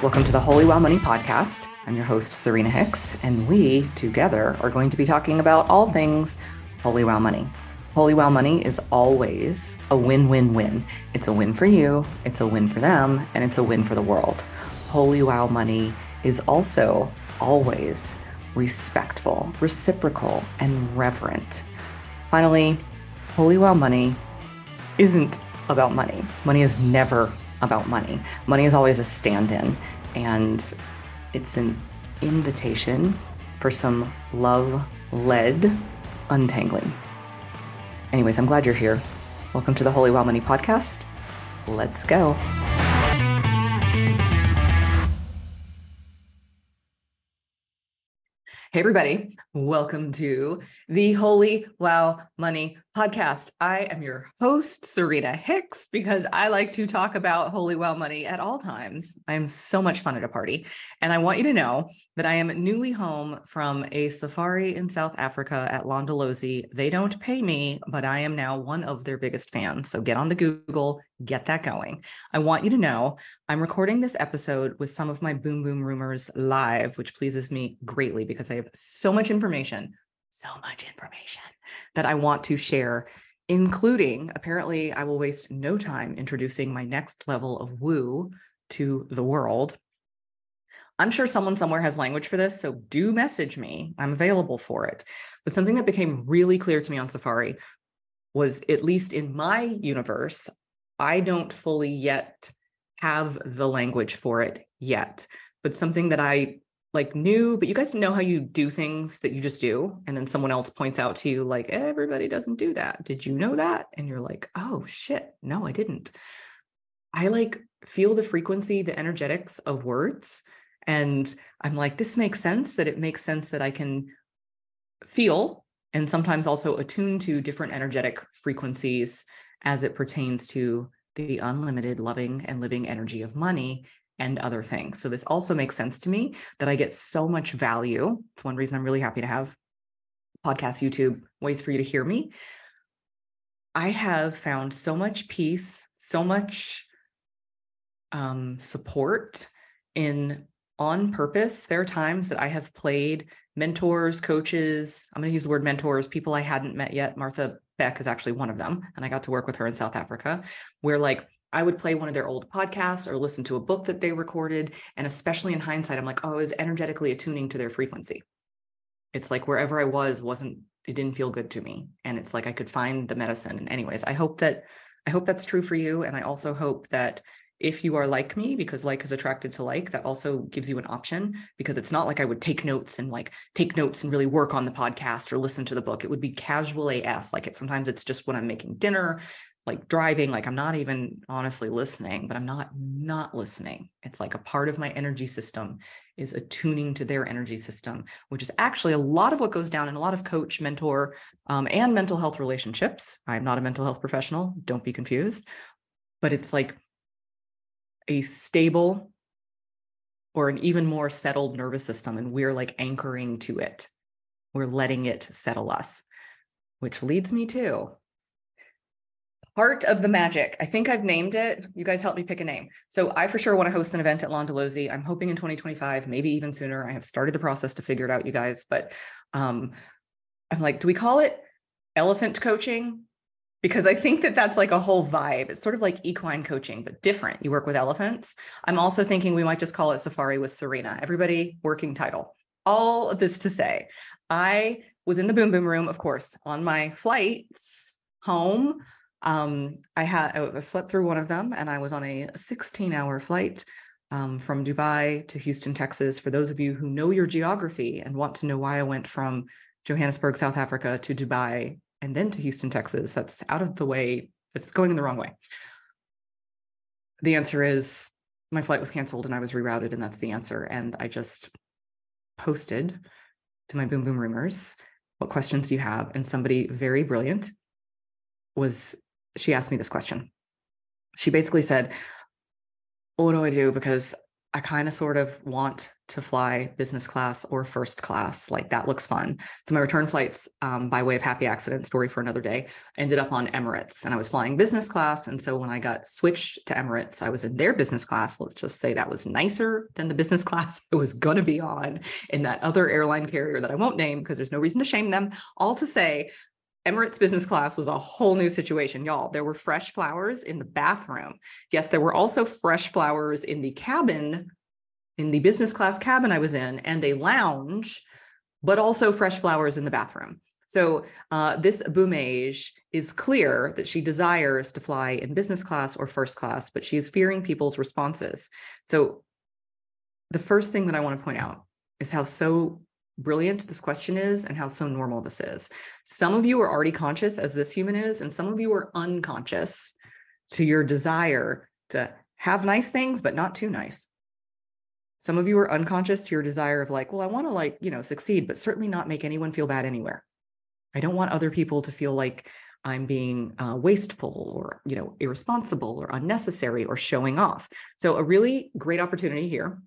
Welcome to the Holy Wow Money podcast. I'm your host, Serena Hicks, and we together are going to be talking about all things Holy Wow Money. Holy Wow Money is always a win win win. It's a win for you, it's a win for them, and it's a win for the world. Holy Wow Money is also always respectful, reciprocal, and reverent. Finally, Holy Wow Money isn't about money. Money is never about money. Money is always a stand in, and it's an invitation for some love led untangling. Anyways, I'm glad you're here. Welcome to the Holy Wow Money podcast. Let's go. Hey, everybody. Welcome to the Holy Wow Money podcast. I am your host, Serena Hicks, because I like to talk about Holy Wow Money at all times. I'm so much fun at a party. And I want you to know that I am newly home from a safari in South Africa at Londolozi. They don't pay me, but I am now one of their biggest fans. So get on the Google, get that going. I want you to know I'm recording this episode with some of my Boom Boom Rumors live, which pleases me greatly because I have so much information, so much information that I want to share, including apparently, I will waste no time introducing my next level of woo to the world. I'm sure someone somewhere has language for this, so do message me. I'm available for it. But something that became really clear to me on Safari was, at least in my universe, I don't fully yet have the language for it yet, but something that I like new, but you guys know how you do things that you just do. And then someone else points out to you, like, everybody doesn't do that. Did you know that? And you're like, oh shit, no, I didn't. I like feel the frequency, the energetics of words. And I'm like, this makes sense that it makes sense that I can feel and sometimes also attune to different energetic frequencies as it pertains to the unlimited loving and living energy of money and other things. So this also makes sense to me that I get so much value. It's one reason I'm really happy to have podcast, YouTube, ways for you to hear me. I have found so much peace, so much um, support in on purpose. There are times that I have played mentors, coaches. I'm going to use the word mentors, people I hadn't met yet. Martha Beck is actually one of them. And I got to work with her in South Africa, where like I would play one of their old podcasts or listen to a book that they recorded. And especially in hindsight, I'm like, oh, I was energetically attuning to their frequency. It's like wherever I was wasn't, it didn't feel good to me. And it's like I could find the medicine. And anyways, I hope that I hope that's true for you. And I also hope that if you are like me, because like is attracted to like, that also gives you an option because it's not like I would take notes and like take notes and really work on the podcast or listen to the book. It would be casual AF. Like it sometimes it's just when I'm making dinner, like driving, like I'm not even honestly listening, but I'm not not listening. It's like a part of my energy system is attuning to their energy system, which is actually a lot of what goes down in a lot of coach, mentor, um, and mental health relationships. I'm not a mental health professional. Don't be confused, but it's like a stable or an even more settled nervous system and we're like anchoring to it. We're letting it settle us which leads me to part of the magic. I think i've named it. You guys help me pick a name. So i for sure want to host an event at londolozi i'm hoping in 2025 maybe even sooner. I have started the process to figure it out you guys but um i'm like do we call it elephant coaching because I think that that's like a whole vibe. It's sort of like equine coaching, but different. You work with elephants. I'm also thinking we might just call it Safari with Serena. Everybody working title. All of this to say, I was in the boom boom room, of course, on my flights home. Um, I had I slept through one of them, and I was on a 16 hour flight um, from Dubai to Houston, Texas. For those of you who know your geography and want to know why I went from Johannesburg, South Africa to Dubai and then to Houston, Texas. That's out of the way. It's going in the wrong way. The answer is my flight was canceled and I was rerouted, and that's the answer. And I just posted to my Boom Boom Rumors, what questions you have? And somebody very brilliant was, she asked me this question. She basically said, What do I do? Because I kind of sort of want to fly business class or first class. Like that looks fun. So my return flights, um, by way of happy accident story for another day, ended up on Emirates, and I was flying business class. And so when I got switched to Emirates, I was in their business class. Let's just say that was nicer than the business class I was going to be on in that other airline carrier that I won't name because there's no reason to shame them. All to say, Emirates business class was a whole new situation, y'all. There were fresh flowers in the bathroom. Yes, there were also fresh flowers in the cabin, in the business class cabin I was in, and a lounge, but also fresh flowers in the bathroom. So uh, this BoomMage is clear that she desires to fly in business class or first class, but she is fearing people's responses. So the first thing that I want to point out is how so brilliant this question is and how so normal this is. Some of you are already conscious as this human is, and some of you are unconscious to your desire to have nice things, but not too nice. Some of you are unconscious to your desire of like, well, I want to like, you know, succeed, but certainly not make anyone feel bad anywhere. I don't want other people to feel like I'm being uh, wasteful or, you know, irresponsible or unnecessary or showing off. So a really great opportunity here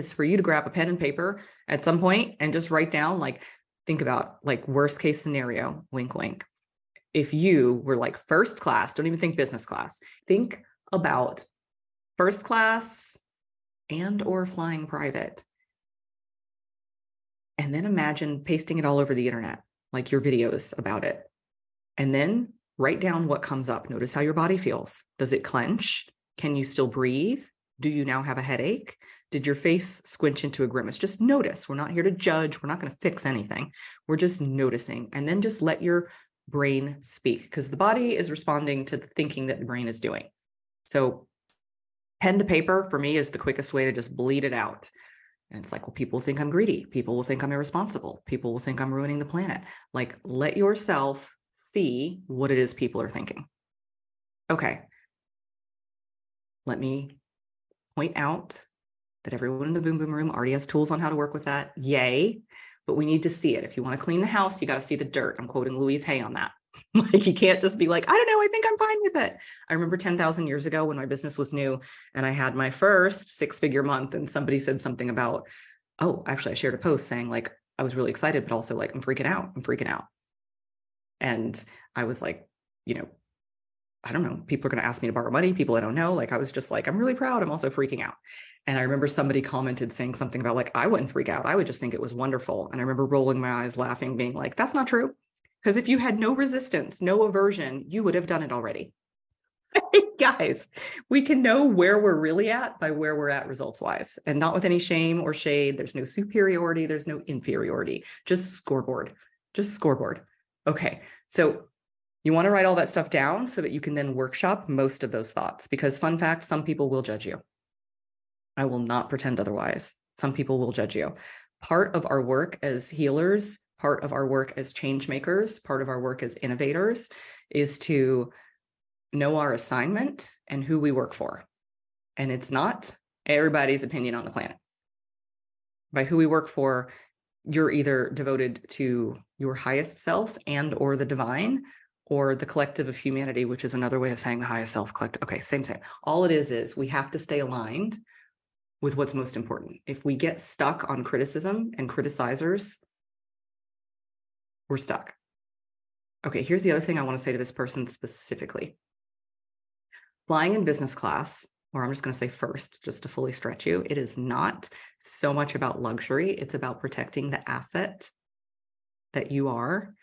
is for you to grab a pen and paper at some point and just write down like think about like worst case scenario wink wink. If you were like first class don't even think business class think about first class and or flying private. And then imagine pasting it all over the internet like your videos about it. And then write down what comes up. Notice how your body feels. Does it clench? Can you still breathe? Do you now have a headache did your face squinch into a grimace? Just notice. We're not here to judge. We're not going to fix anything. We're just noticing. And then just let your brain speak because the body is responding to the thinking that the brain is doing. So, pen to paper for me is the quickest way to just bleed it out. And it's like, well, people think I'm greedy. People will think I'm irresponsible. People will think I'm ruining the planet. Like, let yourself see what it is people are thinking. Okay. Let me point out that everyone in the boom boom room already has tools on how to work with that. Yay. But we need to see it. If you want to clean the house, you got to see the dirt. I'm quoting Louise Hay on that. like you can't just be like, I don't know, I think I'm fine with it. I remember 10,000 years ago when my business was new and I had my first six figure month and somebody said something about, oh, actually I shared a post saying like, I was really excited, but also like, I'm freaking out. I'm freaking out. And I was like, you know, I don't know, people are going to ask me to borrow money, people I don't know. Like I was just like, I'm really proud. I'm also freaking out. And I remember somebody commented saying something about like, I wouldn't freak out. I would just think it was wonderful. And I remember rolling my eyes laughing, being like, that's not true. Because if you had no resistance, no aversion, you would have done it already. Guys, we can know where we're really at by where we're at results wise and not with any shame or shade. There's no superiority, there's no inferiority, just scoreboard, just scoreboard. Okay. So you want to write all that stuff down so that you can then workshop most of those thoughts. Because, fun fact, some people will judge you. I will not pretend otherwise. Some people will judge you. Part of our work as healers, part of our work as change makers, part of our work as innovators is to know our assignment and who we work for. And it's not everybody's opinion on the planet. By who we work for, you're either devoted to your highest self and or the divine or the collective of humanity, which is another way of saying the highest self collective. Okay, same, same. All it is is we have to stay aligned with what's most important. If we get stuck on criticism and criticizers, we're stuck. Okay, here's the other thing I want to say to this person specifically. Flying in business class, or I'm just going to say first, just to fully stretch you, it is not so much about luxury. It's about protecting the asset that you are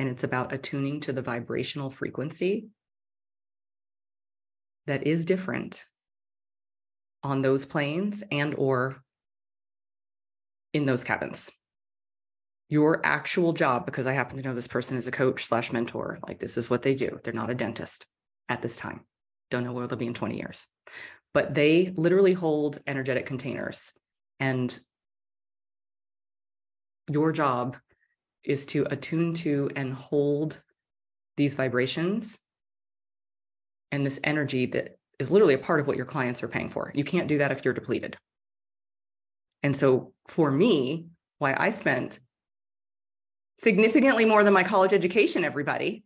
and it's about attuning to the vibrational frequency that is different on those planes and or in those cabins. Your actual job because i happen to know this person is a coach slash mentor like this is what they do. They're not a dentist at this time. Don't know where they'll be in 20 years. But they literally hold energetic containers and your job is to attune to and hold these vibrations and this energy that is literally a part of what your clients are paying for. You can't do that if you're depleted. And so for me, why I spent significantly more than my college education, everybody,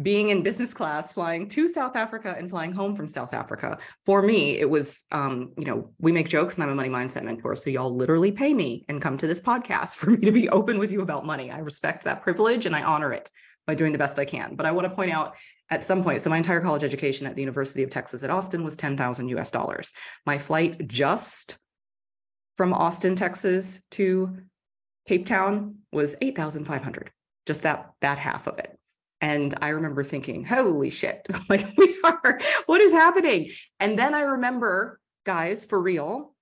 being in business class, flying to South Africa and flying home from South Africa. For me, it was, um, you know, we make jokes and I'm a money mindset mentor. So y'all literally pay me and come to this podcast for me to be open with you about money. I respect that privilege and I honor it by doing the best I can. But I want to point out at some point, so my entire college education at the University of Texas at Austin was 10,000 US dollars. My flight just from Austin, Texas to Cape Town was 8,500, just that, that half of it. And I remember thinking, holy shit, like we are, what is happening? And then I remember, guys, for real,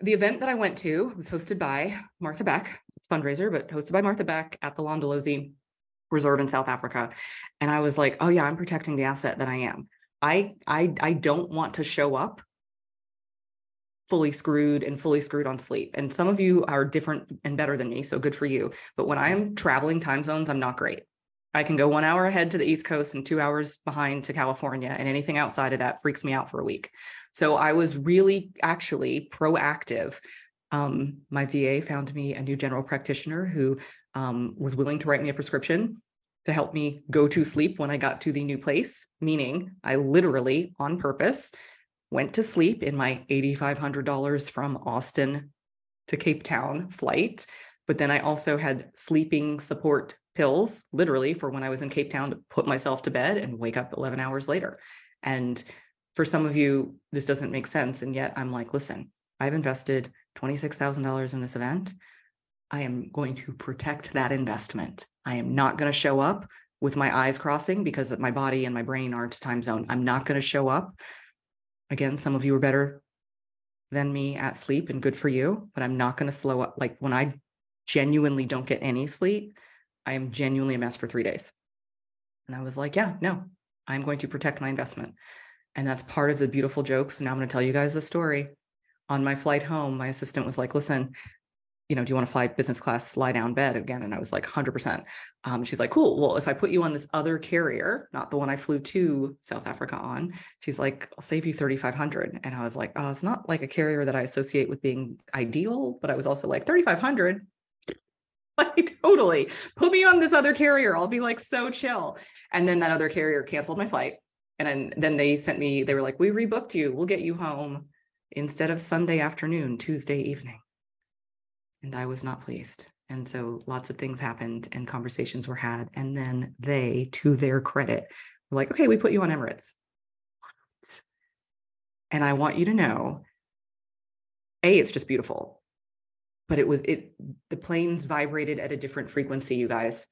the event that I went to was hosted by Martha Beck. It's fundraiser, but hosted by Martha Beck at the Londolozi Resort in South Africa. And I was like, oh yeah, I'm protecting the asset that I am. I I I don't want to show up fully screwed and fully screwed on sleep. And some of you are different and better than me, so good for you. But when I'm traveling time zones, I'm not great. I can go one hour ahead to the East Coast and two hours behind to California, and anything outside of that freaks me out for a week. So I was really actually proactive. Um, my VA found me a new general practitioner who um, was willing to write me a prescription to help me go to sleep when I got to the new place, meaning I literally, on purpose, went to sleep in my $8,500 from Austin to Cape Town flight. But then I also had sleeping support pills, literally, for when I was in Cape Town to put myself to bed and wake up 11 hours later. And for some of you, this doesn't make sense. And yet I'm like, listen, I've invested $26,000 in this event. I am going to protect that investment. I am not going to show up with my eyes crossing because my body and my brain aren't time zone. I'm not going to show up. Again, some of you are better than me at sleep and good for you, but I'm not going to slow up. Like when I genuinely don't get any sleep, I am genuinely a mess for three days. And I was like, yeah, no, I'm going to protect my investment. And that's part of the beautiful joke. So now I'm going to tell you guys the story. On my flight home, my assistant was like, listen, you know, do you want to fly business class, lie down bed again? And I was like, 100%. Um, she's like, cool. Well, if I put you on this other carrier, not the one I flew to South Africa on, she's like, I'll save you 3,500. And I was like, oh, it's not like a carrier that I associate with being ideal, but I was also like, 3,500. Like totally put me on this other carrier. I'll be like so chill. And then that other carrier canceled my flight. And then, they sent me, they were like, we rebooked you. We'll get you home instead of Sunday afternoon, Tuesday evening and I was not pleased. And so lots of things happened and conversations were had. And then they, to their credit, were like, okay, we put you on Emirates. And I want you to know A, it's just beautiful. But it was it the planes vibrated at a different frequency, you guys.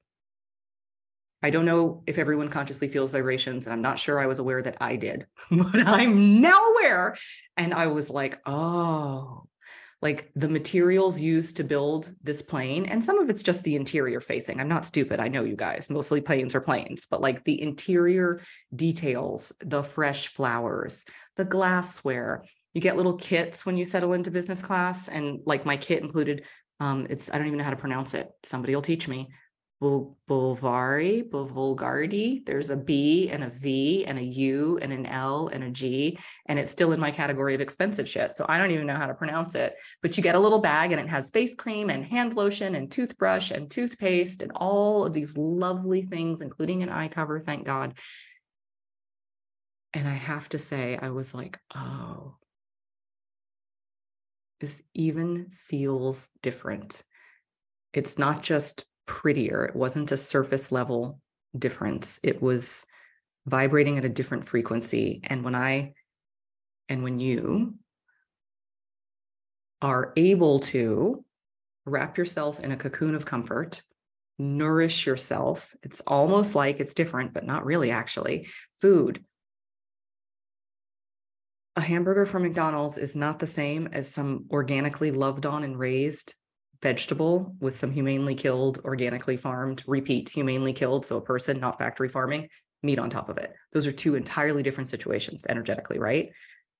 I don't know if everyone consciously feels vibrations, and I'm not sure I was aware that I did, but I'm now aware. And I was like, oh, like the materials used to build this plane and some of it's just the interior facing i'm not stupid i know you guys mostly planes are planes but like the interior details the fresh flowers the glassware you get little kits when you settle into business class and like my kit included um it's i don't even know how to pronounce it somebody will teach me Bulvari, Bulgardi. There's a B and a V and a U and an L and a G, and it's still in my category of expensive shit. So I don't even know how to pronounce it. But you get a little bag and it has face cream and hand lotion and toothbrush and toothpaste and all of these lovely things, including an eye cover, thank God. And I have to say, I was like, oh, this even feels different. It's not just prettier. It wasn't a surface level difference. It was vibrating at a different frequency. And when I, and when you are able to wrap yourself in a cocoon of comfort, nourish yourself, it's almost like it's different, but not really actually. Food. A hamburger from McDonald's is not the same as some organically loved on and raised vegetable with some humanely killed, organically farmed, repeat humanely killed, so a person, not factory farming, meat on top of it. Those are two entirely different situations energetically, right?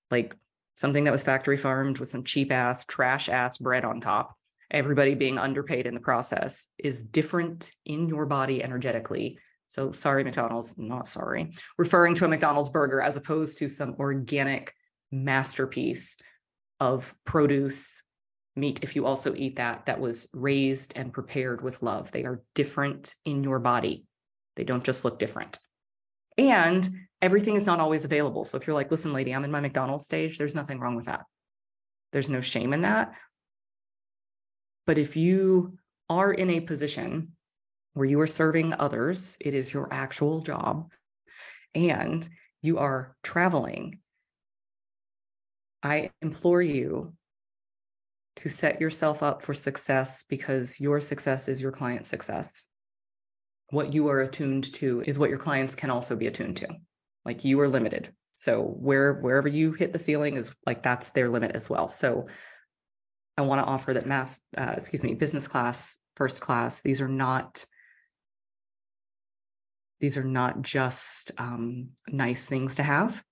Like something that was factory farmed with some cheap ass, trash ass bread on top, everybody being underpaid in the process is different in your body energetically. So sorry, McDonald's, not sorry, referring to a McDonald's burger as opposed to some organic masterpiece of produce meat if you also eat that that was raised and prepared with love they are different in your body They don't just look different. And everything is not always available. So if you're like, listen, lady, I'm in my McDonald's stage, there's nothing wrong with that. There's no shame in that. But if you are in a position where you are serving others, it is your actual job, and you are traveling, I implore you to set yourself up for success because your success is your client's success. What you are attuned to is what your clients can also be attuned to. Like you are limited. So where wherever you hit the ceiling is like that's their limit as well. So I want to offer that mass, uh, excuse me, business class, first class. These are not these are not just um, nice things to have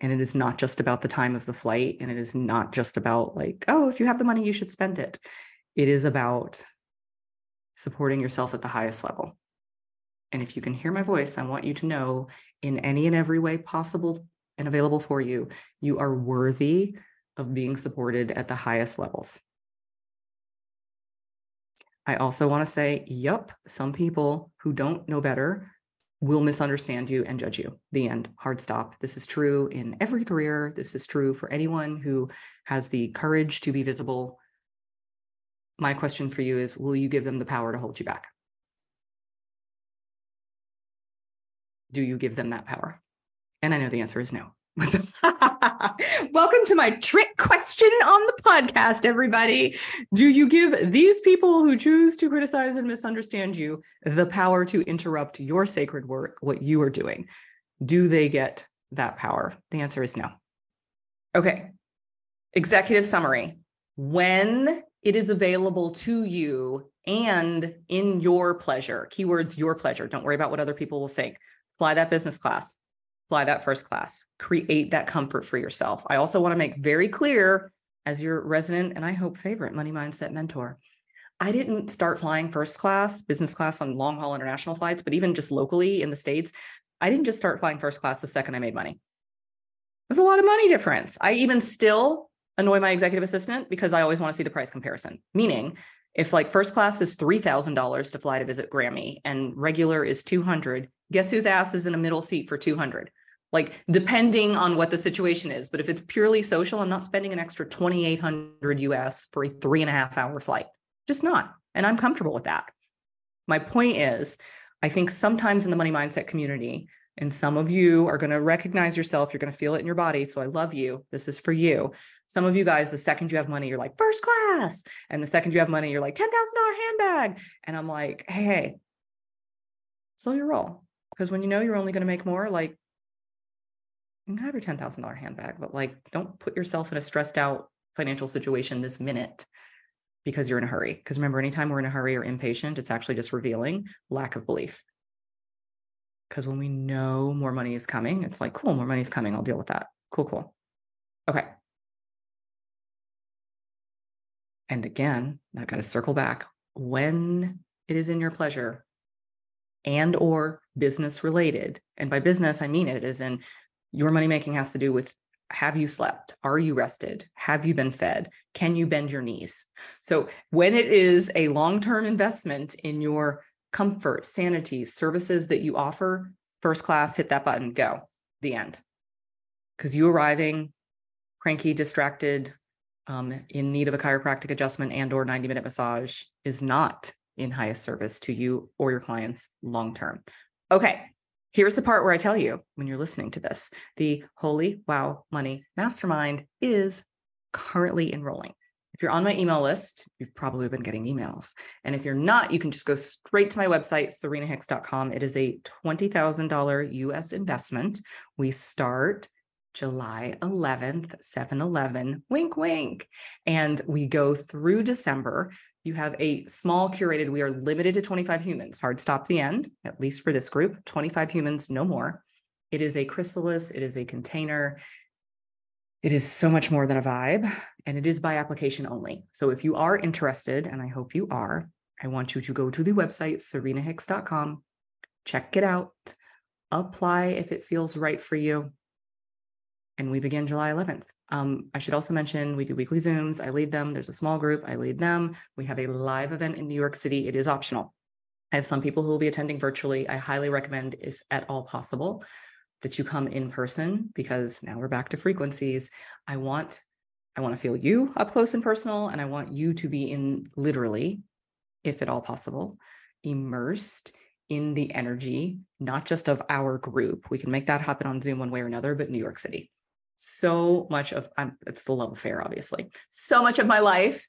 and it is not just about the time of the flight and it is not just about like oh if you have the money you should spend it. It is about supporting yourself at the highest level. And if you can hear my voice i want you to know in any and every way possible and available for you you are worthy of being supported at the highest levels. I also want to say, yep, some people who don't know better will misunderstand you and judge you. The end. Hard stop. This is true in every career. This is true for anyone who has the courage to be visible. My question for you is Will you give them the power to hold you back? Do you give them that power? And I know the answer is no. Welcome to my trick question on the podcast, everybody. Do you give these people who choose to criticize and misunderstand you the power to interrupt your sacred work, what you are doing? Do they get that power? The answer is no. Okay. Executive summary. When it is available to you and in your pleasure, keywords your pleasure. Don't worry about what other people will think. Fly that business class fly that first class, create that comfort for yourself. I also want to make very clear as your resident and I hope favorite money mindset mentor. I didn't start flying first class, business class on long haul international flights, but even just locally in the States, I didn't just start flying first class the second I made money. There's a lot of money difference. I even still annoy my executive assistant because I always want to see the price comparison. Meaning, if like first class is $3,000 to fly to visit Grammy and regular is 200, guess whose ass is in a middle seat for 200? Like depending on what the situation is. But if it's purely social, I'm not spending an extra 2,800 US for a three and a half hour flight. Just not. And I'm comfortable with that. My point is, I think sometimes in the money mindset community, and some of you are going to recognize yourself, you're going to feel it in your body. So I love you. This is for you. Some of you guys, the second you have money, you're like, first class. And the second you have money, you're like, $10,000 handbag. And I'm like, hey, hey, slow your roll. Because when you know you're only going to make more, like, can have your $10,000 handbag, but like, don't put yourself in a stressed out financial situation this minute because you're in a hurry. Because remember, anytime we're in a hurry or impatient, it's actually just revealing lack of belief. Because when we know more money is coming, it's like, cool, more money is coming. I'll deal with that. Cool, cool. Okay. And again, I've got to circle back. When it is in your pleasure and or business related, and by business, I mean it is in your money making has to do with have you slept? Are you rested? Have you been fed? Can you bend your knees? So when it is a long-term investment in your comfort, sanity, services that you offer, first class, hit that button, go, the end. Because you arriving cranky, distracted, um, in need of a chiropractic adjustment and or 90 minute massage is not in highest service to you or your clients long term. Okay, here's the part where I tell you when you're listening to this, the Holy Wow Money Mastermind is currently enrolling. If you're on my email list, you've probably been getting emails. And if you're not, you can just go straight to my website, serenahicks.com. It is a $20,000 US investment. We start July 11th, 7 11, wink, wink. And we go through December. You have a small curated, we are limited to 25 humans, hard stop the end, at least for this group, 25 humans, no more. It is a chrysalis, it is a container. It is so much more than a vibe, and it is by application only. So if you are interested, and I hope you are, I want you to go to the website, serenahicks.com, check it out, apply if it feels right for you. And we begin July 11th. Um, I should also mention we do weekly Zooms. I lead them. There's a small group. I lead them. We have a live event in New York City. It is optional. I have some people who will be attending virtually. I highly recommend, if at all possible, that you come in person because now we're back to frequencies. I want I want to feel you up close and personal and I want you to be in literally if at all possible immersed in the energy not just of our group. We can make that happen on Zoom one way or another, but New York City. So much of I'm it's the love affair obviously. So much of my life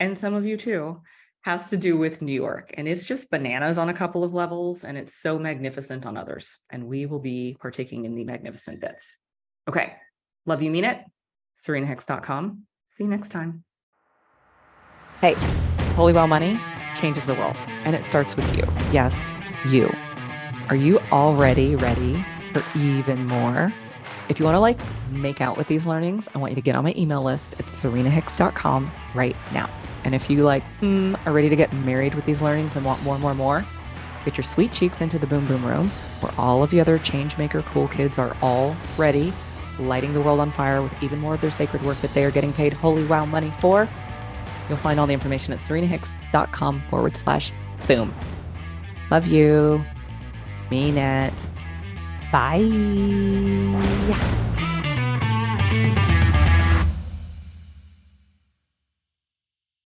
and some of you too has to do with New York. And it's just bananas on a couple of levels, and it's so magnificent on others. And we will be partaking in the magnificent bits. Okay. Love you, mean it. SerenaHicks.com. See you next time. Hey, Holy Wow Money changes the world, and it starts with you. Yes, you. Are you already ready for even more? If you want to like make out with these learnings, I want you to get on my email list at serenahicks.com right now. And if you like mm, are ready to get married with these learnings and want more, more, more, get your sweet cheeks into the boom boom room where all of the other changemaker cool kids are all ready, lighting the world on fire with even more of their sacred work that they are getting paid holy wow money for. You'll find all the information at serenahicks.com forward slash boom. Love you. Mean it. Bye.